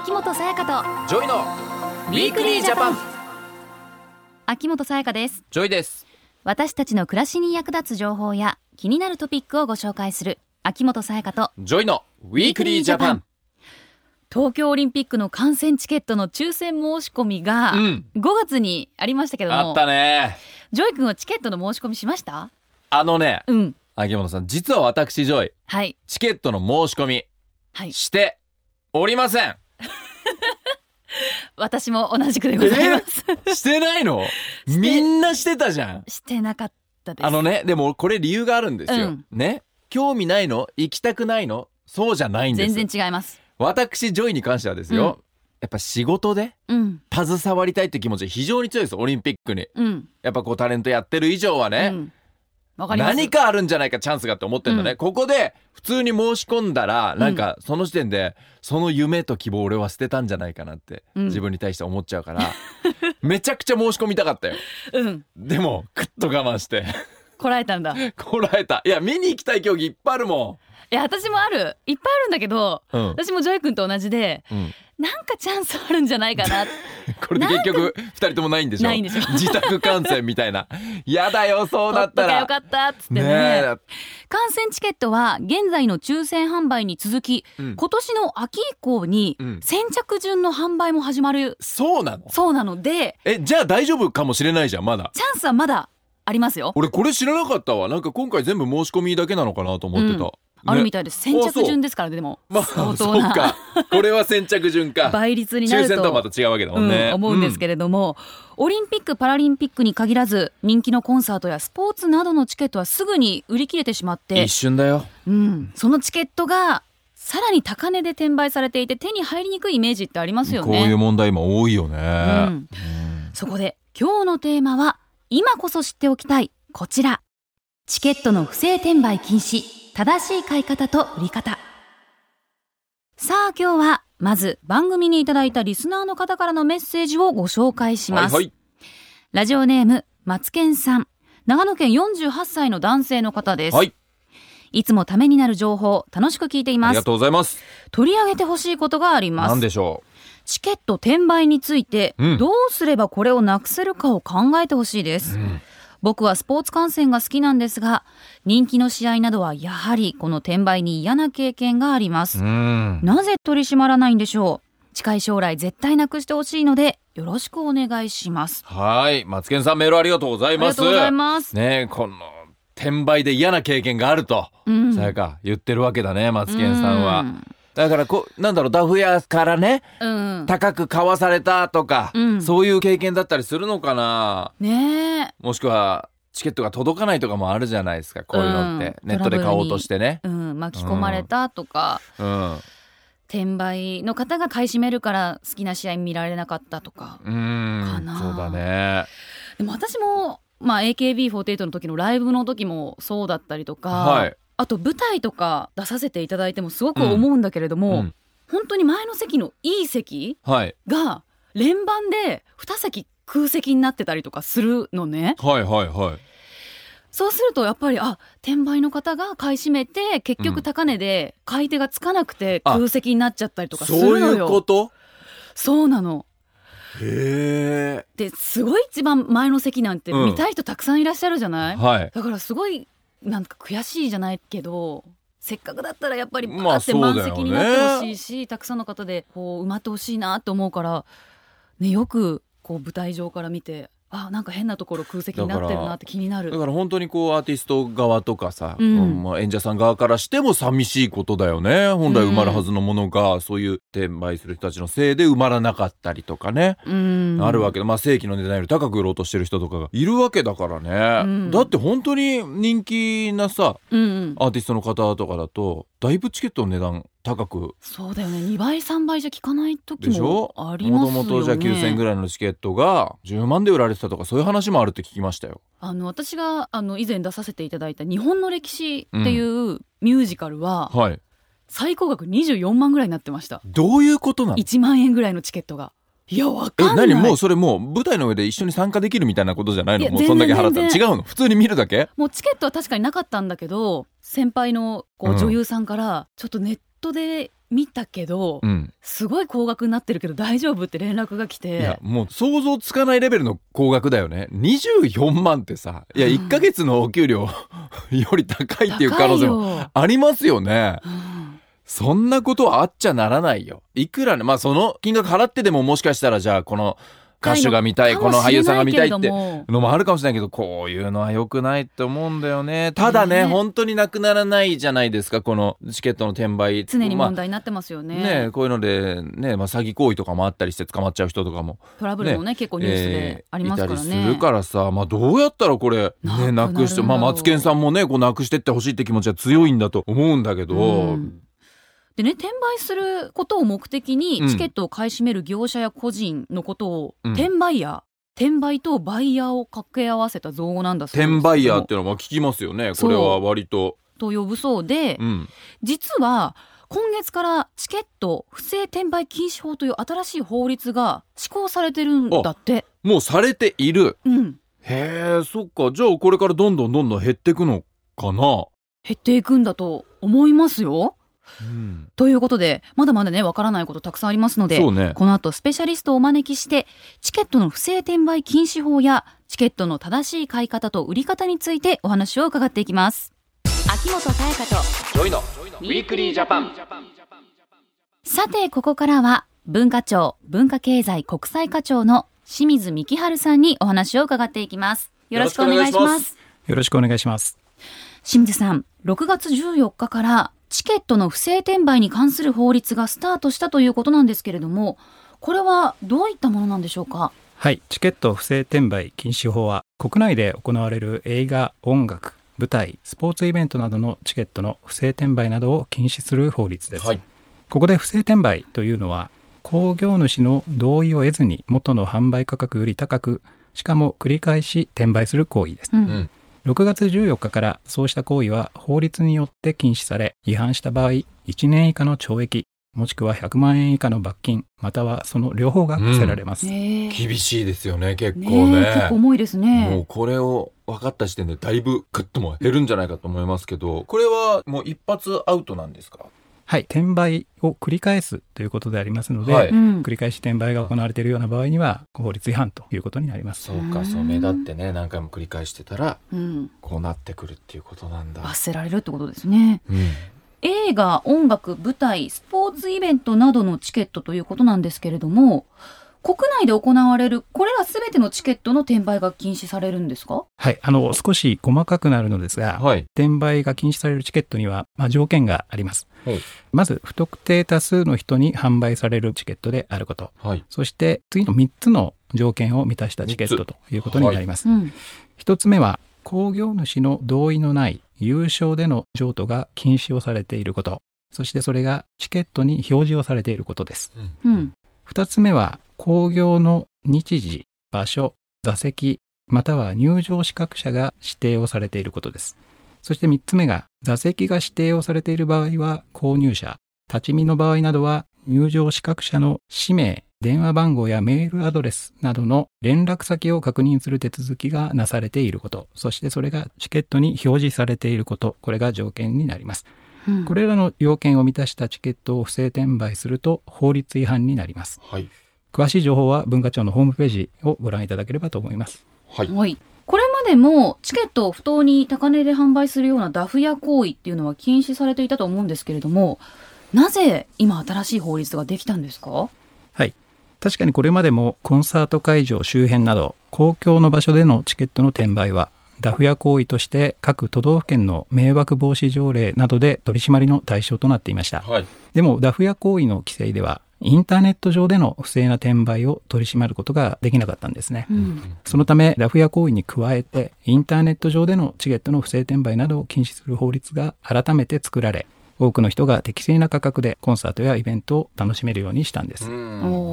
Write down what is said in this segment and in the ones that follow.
秋元才加と。 JOY の Weekly Japan。秋元才加です。 JOY です。私たちの暮らしに役立つ情報や気になるトピックをご紹介する秋元才加と。 JOY の Weekly Japan。東京オリンピックの観戦チケットの抽選申し込みがうん。5月にありましたけども、あったね。 JOY 君はチケットの申し込みしました？あのねうん。秋元さん実は私 JOY はい。チケットの申し込みはい。しておりません 私も同じくでございます。してないの？みんなしてたじゃん。してなかったです。あのねでもこれ理由があるんですよ、うん。ね？興味ないの？行きたくないの？そうじゃないんです。全然違います。私 JOY に関してはですよ、うん。やっぱ仕事でうん。携わりたいって気持ちが非常に強いですオリンピックに。うん。やっぱこうタレントやってる以上はね、うん。わかります。何かあるんじゃないかチャンスがって思ってんだね、うん。ここで普通に申し込んだらん。なんかその時点でその夢と希望を俺は捨てたんじゃないかなってうん。自分に対して思っちゃうから、めちゃくちゃ申し込みたかったよ。うん。でもぐっと我慢してこらえたんだ。い こらえた。いや見に行きたい競技いっぱいあるもや私もある。いっぱいあるんだけどん、うん。私も JOY 君と同じでうん、なんかチャンスあるんじゃないかな。これで結局二人ともないんでしょ？ないんでしょ？自宅観戦みたいな。やだよそうだったら。よかったっつってね。ね戦チケットは現在の抽選販売に続き、うん。今年の秋以降にうん。先着順の販売も始まる。そうなの？そうなのでえじゃあ大丈夫かもしれないじゃんまだ。チャンスはまだありますよ。俺これ知らなかったわ。なんか今回全部申し込みだけなのかなと思ってた、うん。あるみたいです。先着順ですからねでも。まあ相当そうなか。これは先着順か。倍率にな抽ると。選とはまた違うわけだもんね、うん、思うんですけれども、オリンピック・パラリンピックに限らず人気のコンサートやスポーツなどのチケットはすぐに売り切れてしまって。一、瞬だよ。うん、そのチケットがさらに高値で転売されていて手に入りにくいイメージってありますよね。こういう問題今多いよね、うんうん。そこで今日のテーマは今こそ知っておきたいこちら。チケットの不正転売禁止。正しい買い方と売り方。さあ今日はまず番組にいただいたリスナーの方からのメッセージをご紹介します、はいはい。ラジオネームマツケンさん。長野県48歳の男性の方です、はい。いつもためになる情報楽しく聞いていありがますとうございます。取り上げてほしいことがあります。なんでしょチケット転売について、うん。どうすればこれをなくせるかを考えてほしいです、う、うん。僕はスポーツ観戦が好きなんですが人気の試合などはやはりこの転売に嫌な経験があります、うん。なぜ取り締まらないんでしょう？近い将来絶対なくしてほしいのでよろしくお願いします。はい。マツケンさんメールありがとうございます。ありがとうございます、ねえこの転売で嫌な経験があるとうん。さやか言ってるわけだねマツケンさんは、うんだからこうなんだろうダフ屋からねうん高く買わされたとか、うん。そういう経験だったりするのかな。ねえ。もしくはチケットが届かないとかもあるじゃないですかこういうのって、うん。ネットで買おうとしてね。うん、巻き込まれたとか、うん。転売の方が買い占めるから好きな試合見られなかったとか。かなん。そうだね。でも私も、まあ、AKB48 の時のライブの時もそうだったりとか、はいあと舞台とか出させていただいてもすごく思うんだけれども、うん。本当に前の席のい。い席はいが連番で2席空席になってたりとかするのね。はいはいはい。そうするとやっぱりあ転売の方が買い占めて結局高値で買い手がつかなくてあ。空席になっちゃったりとかすそういるのよ。うこと？そうなの。へですごい一番前の席なんてうん。見たい人たくさんいらっしゃるじゃない、えはい。だからすごいなんか悔しいじゃないけどせっかくだったらやっぱりバまあーって満席になってほしいし、たくさんの方でこう埋まってほしいなと思うから、ね、よくこう舞台上から見てあなんか変なところ空席になってるなって気になる。だから本当にこうアーティスト側とかさ、うん。うんまあ、演者さん側からしても寂しいことだよね。本来埋まるはずのものが、そういう転売する人たちのせいで埋まらなかったりとかね、うん。あるわけで、まあ、正規の値段より高く売ろうとしてる人とかがいるわけだからね、うん。だって本当に人気なさうんうん。アーティストの方とかだとだいぶチケットの値段高く。そうだよね。2倍3倍じゃ効かない時もありますよね。もともとじゃあ9000円ぐらいのチケットが10万で売られてたとかそういう話もあるって聞きましたよ。あの私があの以前出させていただいた「日本の歴史」っていうミュージカルははい。最高額24万ぐらいになってました。どういうことなの？1万円ぐらいのチケットが。いやわえかんない。何？もうそれもう舞台の上で一緒に参加できるみたいなことじゃないの？もうそんだけ払った違うの？普通に見るだけ？もうチケットは確かになかったんだけど先輩のこううん。女優さんからちょっとネットで見たけど、うん。すごい高額になってるけど大丈夫って連絡が来いやて、もう想像つかないレベルの高額だよね。24万ってさいやうん。1ヶ月のお給料 より高いっていう可能性もありますよね。うん。そんなことはあっちゃならないよ。いくらねまあその金額払ってでももしかしたらじゃあこの歌手が見たいこの俳優さんが見たいってのもあるかもしれないけどこういうのは良くないって思うんだよね。ただねね本当になくならないじゃないですかこのチケットの転売。常にまあ問題になってますよね,、ねこういうのでね、まあ、詐欺行為とかもあったりして捕まっちゃう人とかもトラブルもね結構ニュースでありますからね、えーいたりするからさ、まあ、どうやったらこれ、ね、なくして、まあ、マツケンさんもねこうなくしてってほしいって気持ちは強いんだと思うんだけど、うんでね転売することを目的にうん。チケットを買い占める業者や個人のことを、うん。転売ヤー転売とバイヤーを掛け合わせた造語なんだそうです転売ヤーっていうのは聞きますよね。これは割と。と呼ぶそうで、うん、実は今月からチケット不正転売禁止法という新しい法律が施行されてるんだって。もうされている。うん。へえそっか。じゃあこれからどんどんどんどん減っていくのかな、減っていくんだと思いますよ。うん、ということで、まだまだね、わからないことたくさんありますので、ねこの後スペシャリストをお招きして、チケットの不正転売禁止法や、チケットの正しい買い方と売り方についてお話を伺っていきます。秋元才加と、 JOY の Weekly Japanさて、ここからは、文化庁文化経済国際課長の清水幹春さんにお話を伺っていきます。よろしくお願いします。よろしくお願いします。清水さん、6月14日からチケットの不正転売に関する法律がスタートしたということなんですけれども、これはどういったものなんでしょうか？はい、チケット不正転売禁止法は国内で行われる映画、音楽、舞台、スポーツイベントなどのチケットの不正転売などを禁止する法律です。はいここで不正転売というのは興行主の同意を得ずに元の販売価格より高くしかも繰り返し転売する行為です。うんうん6月14日からそうした行為は法律によって禁止され違反した場合1年以下の懲役もしくは100万円以下の罰金またはその両方が課せられます。ねえ厳しいですよね結構ねねえ結構重いですもねう。これを分かった時点でだいぶグッとも減るんじゃないかと思いますけどこれはもう一発アウトなんですか？はい、転売を繰り返すということでありますので、はい。うん。繰り返し転売が行われているような場合には法律違反ということになります。そうかそう目立ってね何回も繰り返してたらうん、こうなってくるっていうことなんだ。罰せられるってことですね。うん。映画、音楽、舞台、スポーツイベントなどのチケットということなんですけれども、国内で行われるこれらすべてのチケットの転売が禁止されるんですか？はい、あの少し細かくなるのですが、はい転売が禁止されるチケットには、まあ、条件がありますはい。まず不特定多数の人に販売されるチケットであること、はいそして次の3つの条件を満たしたチケットということになります。うん。1つ目は興行主の同意のない有償での譲渡が禁止をされていること、そしてそれがチケットに表示をされていることです。うん。二つ目は、興行の日時、場所、座席、または入場資格者が指定をされていることです。そして三つ目が、座席が指定をされている場合は、購入者、立ち見の場合などは、入場資格者の氏名、電話番号やメールアドレスなどの連絡先を確認する手続きがなされていること、そしてそれがチケットに表示されていること、これが条件になります。うんこれらの要件を満たしたチケットを不正転売すると法律違反になります。はい詳しい情報は文化庁のホームページをご覧いただければと思います。はいはい。これまでもチケットを不当に高値で販売するようなダフ屋行為っていうのは禁止されていたと思うんですけれども、なぜ今新しい法律ができたんですか？はい。確かにこれまでもコンサート会場周辺など公共の場所でのチケットの転売はダフ屋行為として各都道府県の迷惑防止条例などで取り締まりの対象となっていました。はいでもダフ屋行為の規制ではインターネット上での不正な転売を取り締まることができなかったんですね。うん。そのため、ラフ屋行為に加えて、インターネット上でのチケットの不正転売などを禁止する法律が改めて作られ、多くの人が適正な価格でコンサートやイベントを楽しめるようにしたんです。う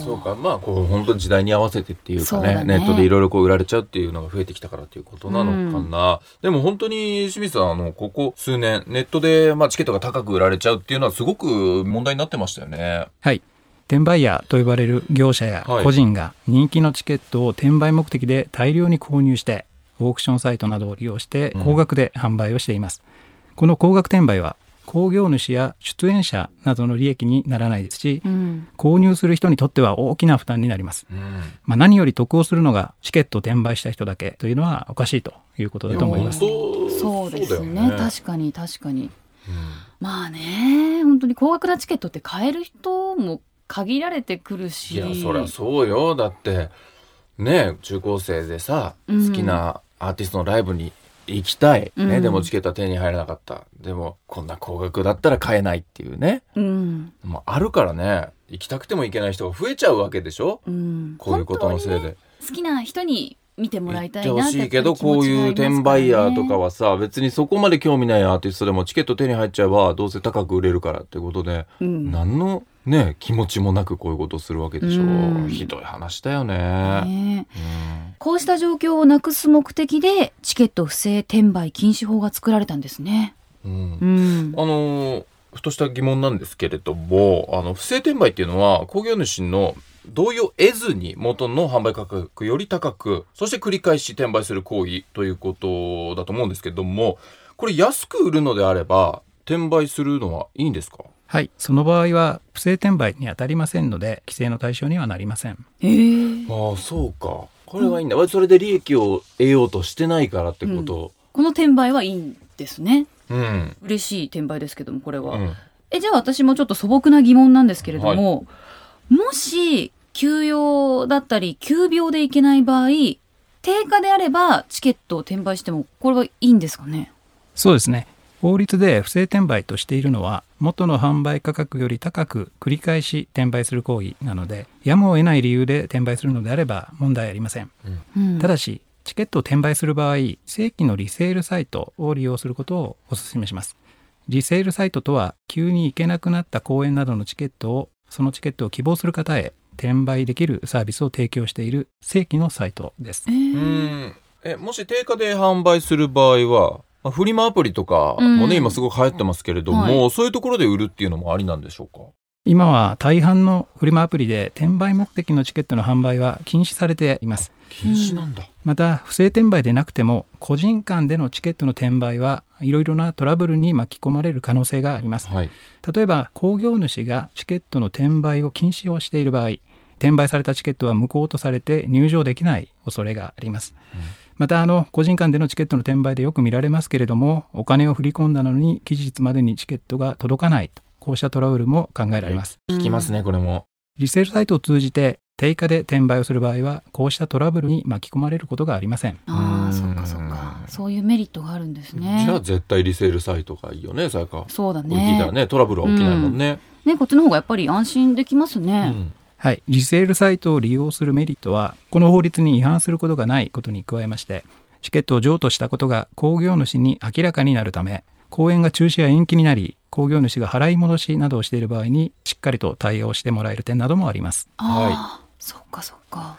そうかまあこう本当に時代に合わせてっていうかねねネットでいろいろこう売られちゃうっていうのが増えてきたからっていうことなのかな、でも本当に清水さんあのここ数年ネットでまあチケットが高く売られちゃうっていうのはすごく問題になってましたよねはい。転売ヤーと呼ばれる業者やはい。個人が人気のチケットを転売目的で大量に購入して、オークションサイトなどを利用してうん。高額で販売をしています。この高額転売は興行主や出演者などの利益にならないですし、うん。購入する人にとっては大きな負担になります。うん。まあ、何より得をするのがチケットを転売した人だけというのはおかしいということだと思います。そうですだよね。確かに確かに。まあね本当に高額なチケットって買える人も限られてくるし。いやそりゃそうよ。だってね中高生でさ、うん。好きなアーティストのライブに行きたい、ねうん。でもチケットは手に入らなかった。でもこんな高額だったら買えないっていうね。うん。もうあるからね。行きたくても行けない人が増えちゃうわけでしょ？うん。こういうことのせい本当はねで。好きな人に見てもらいたいなってしいけど、こういう転売ヤーとかはさ、別にそこまで興味ないアーティストでもチケット手に入っちゃえば、どうせ高く売れるからってことで、うん。何のね、気持ちもなくこういうことをするわけでしょ。うんひどい話だよね。ねうんこうした状況をなくす目的でチケット不正転売禁止法が作られたんですね。うんうんあのーふとした疑問なんですけれども、あの、不正転売っていうのは、工業主の同意を得ずに元の販売価格より高く、そして繰り返し転売する行為ということだと思うんですけども、これ安く売るのであれば、転売するのはいいんですか？はい、その場合は不正転売に当たりませんので規制の対象にはなりません。へえああ、そうか。これはいいんだ。それで利益を得ようとしてないからってこと。この転売はいいんですね。うん。嬉しい転売ですけどもこれは。うん。えじゃあ私もちょっと素朴な疑問なんですけれども、もし休養だったり休病でいけない場合定価であればチケットを転売してもこれはいいんですかね？そうですね。法律で不正転売としているのは元の販売価格より高く繰り返し転売する行為なのでやむを得ない理由で転売するのであれば問題ありません。うんただしチケットを転売する場合正規のリセールサイトを利用することをお勧めします。リセールサイトとは急に行けなくなった公演などのチケットをそのチケットを希望する方へ転売できるサービスを提供している正規のサイトですえ。ーうん。え、もし定価で販売する場合は、まあフリマアプリとかもね、うん今すごく流行ってますけれども、はそういうところで売るっていうのもありなんでしょうか？今は大半のフリマアプリで転売目的のチケットの販売は禁止されています。禁止なんだ。また不正転売でなくても個人間でのチケットの転売はいろいろなトラブルに巻き込まれる可能性があります。はい。例えば興行主がチケットの転売を禁止をしている場合転売されたチケットは無効とされて入場できない恐れがあります、またあの個人間でのチケットの転売でよく見られますけれどもお金を振り込んだのに期日までにチケットが届かないとこうしたトラブルも考えられます。聞きますね、これも。リセールサイトを通じて定価で転売をする場合はこうしたトラブルに巻き込まれることがありません。うん。ああそっかそっか。そういうメリットがあるんですね。じゃあ絶対リセールサイトがいいよね、さやか。そうだこれ聞いたらね。ね、トラブルは起きないもんね。ねこっちの方がやっぱり安心できますうね、ん。はい、リセールサイトを利用するメリットはこの法律に違反することがないことに加えましてチケットを譲渡したことが興行主に明らかになるため公演が中止や延期になり興行主が払い戻しなどをしている場合にしっかりと対応してもらえる点などもあります。ああ、そっかそっか。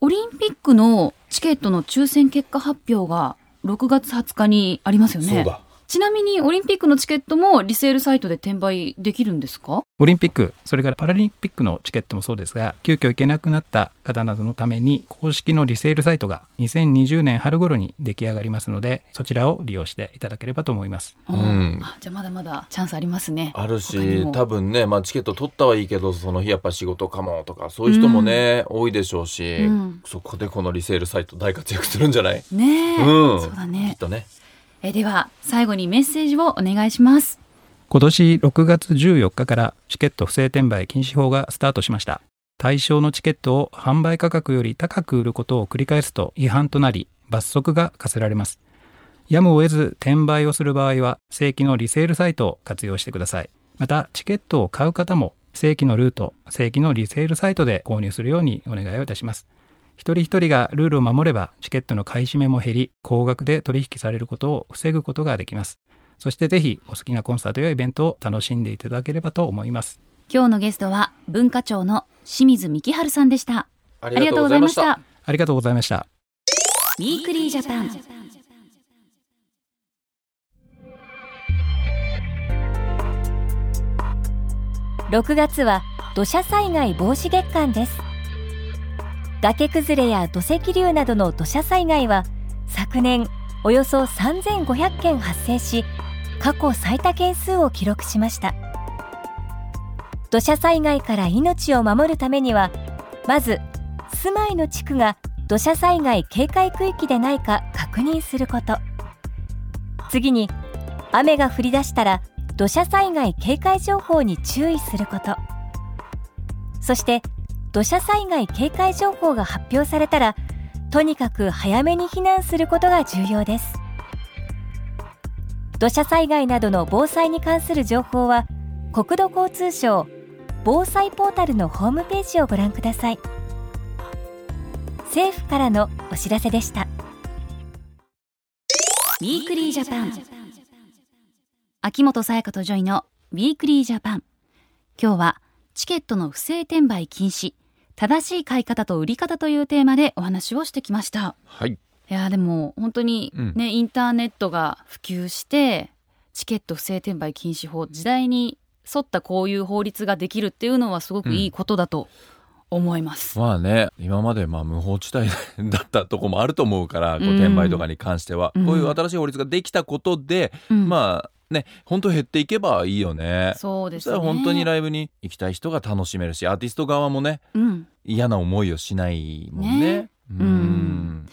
オリンピックのチケットの抽選結果発表が6月20日にありますよね。そうだ。ちなみにオリンピックのチケットもリセールサイトで転売できるんですか？オリンピックそれからパラリンピックのチケットもそうですが急遽行けなくなった方などのために公式のリセールサイトが2020年春頃に出来上がりますのでそちらを利用していただければと思います。うん。あじゃあまだまだチャンスありますね。あるし、多分ね、まあチケット取ったはいいけど、その日やっぱ仕事かもとか、そういう人もね、多いでしょうし、うん。そこでこのリセールサイト大活躍するんじゃない？ねえ、うん。そうだきっねとね。えでは最後にメッセージをお願いします。今年6月14日からチケット不正転売禁止法がスタートしました。対象のチケットを販売価格より高く売ることを繰り返すと違反となり罰則が課せられます。やむを得ず転売をする場合は正規のリセールサイトを活用してください。またチケットを買う方も正規のルート正規のリセールサイトで購入するようにお願いをいたします。一人一人がルールを守ればチケットの買い占めも減り高額で取引されることを防ぐことができます。そしてぜひお好きなコンサートやイベントを楽しんでいただければと思います。今日のゲストは文化庁の清水幹春さんでした。あありがとうございました。ありがとうございました。 Weekly Japan。6月は土砂災害防止月間です崖崩れや土石流などの土砂災害は昨年およそ3500件発生し過去最多件数を記録しました。土砂災害から命を守るためにはまず住まいの地区が土砂災害警戒区域でないか確認すること。次に雨が降り出したら土砂災害警戒情報に注意すること。そして土砂災害警戒情報が発表されたらとにかく早めに避難することが重要です。土砂災害などの防災に関する情報は国土交通省防災ポータルのホームページをご覧ください。政府からのお知らせでした。ウィークリージャパン。秋元才加とジョイのウィークリージャパン。今日はチケットの不正転売禁止。正しい買い方と売り方というテーマでお話をしてきました。はい。いやでも本当にね、インターネットが普及してチケット不正転売禁止法時代に沿ったこういう法律ができるっていうのはすごくいいことだと思います、まあね、今までまあ無法地帯だったとこもあると思うから、こううん。転売とかに関しては、うん。こういう新しい法律ができたことで、うん。まあね、本当減っていけばいいよね。そうですねそしたら本当にライブに行きたい人が楽しめるし、アーティスト側もね、うん嫌な思いをしないもんね。ねううんん。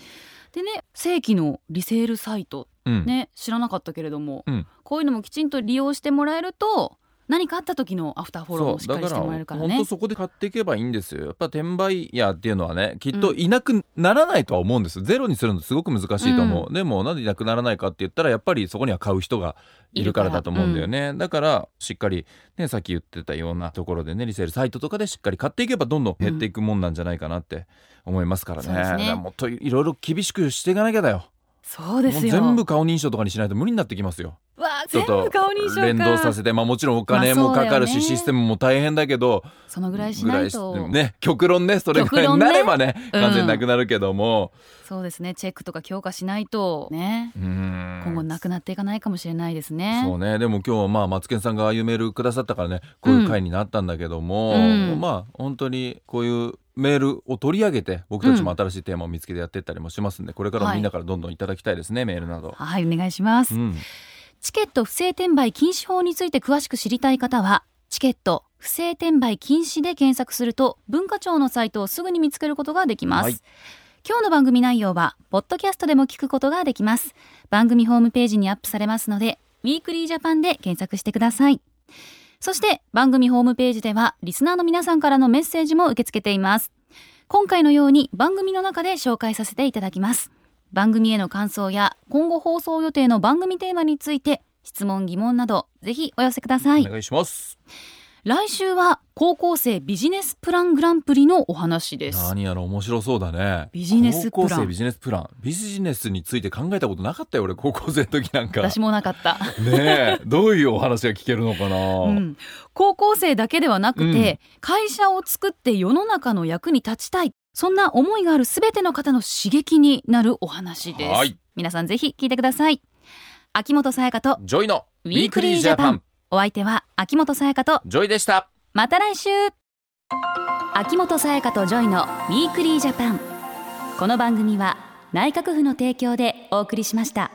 でね正規のリセールサイトうん。ね知らなかったけれども、うんこういうのもきちんと利用してもらえると何かあった時のアフターフォローもしっかりしてもらえるからね。本当そこで買っていけばいいんですよ。やっぱ転売屋っていうのはねきっといなくならないとは思うんです、ゼロにするのすごく難しいと思う、でもなんでいなくならないかって言ったらやっぱりそこには買う人がいるからだと思うんだよね。だからしっかりねさっき言ってたようなところでねリセールサイトとかでしっかり買っていけばどんどん減っていくもんなんじゃないかなって思いますからね,、そうですね。もっといろいろ厳しくしていかなきゃだよそうですよ。全部顔認証とかにしないと無理になってきますよ。わあちょっと全部顔認証か。連動させてまあもちろんお金もかかるし、まあそうだよねシステムも大変だけどそのぐらいしないと。ぐらいしね極論ねそれぐらいになればねうん完全になくなるけども、そうですね。チェックとか強化しないとね。うん。今後なくなっていかないかもしれないですね。そうね。でも今日はまあマツケンさんがああいうメールくださったからねこういう回になったんだけども、うん。まあ本当にこういうメールを取り上げて僕たちも新しいテーマを見つけてやっていったりもしますんで、これからもみんなからどんどんいただきたいですね、メールなど。はいお願いします、うん。チケット不正転売禁止法について詳しく知りたい方はチケット不正転売禁止で検索すると文化庁のサイトをすぐに見つけることができます、はい。今日の番組内容はポッドキャストでも聞くことができます。番組ホームページにアップされますのでウィークリージャパンで検索してくださいそして番組ホームページではリスナーの皆さんからのメッセージも受け付けています。今回のように番組の中で紹介させていただきます。番組への感想や今後放送予定の番組テーマについて質問疑問などぜひお寄せください。お願いします。来週は高校生ビジネスプラングランプリのお話です。何やら面白そうだね。ビジネスプラン。高校生ビジネスプラン。ビジネスについて考えたことなかったよ、俺、高校生の時なんか。私もなかった、ねえ、どういうお話が聞けるのかな。うん、高校生だけではなくて、うん。会社を作って世の中の役に立ちたい。そんな思いがあるすべての方の刺激になるお話です、はい。皆さんぜひ聞いてください。秋元才加とジョイのウィークリージャパンお相手は秋元才加とジョイでした。また来週。秋元才加とジョイのウィークリージャパン。この番組は内閣府の提供でお送りしました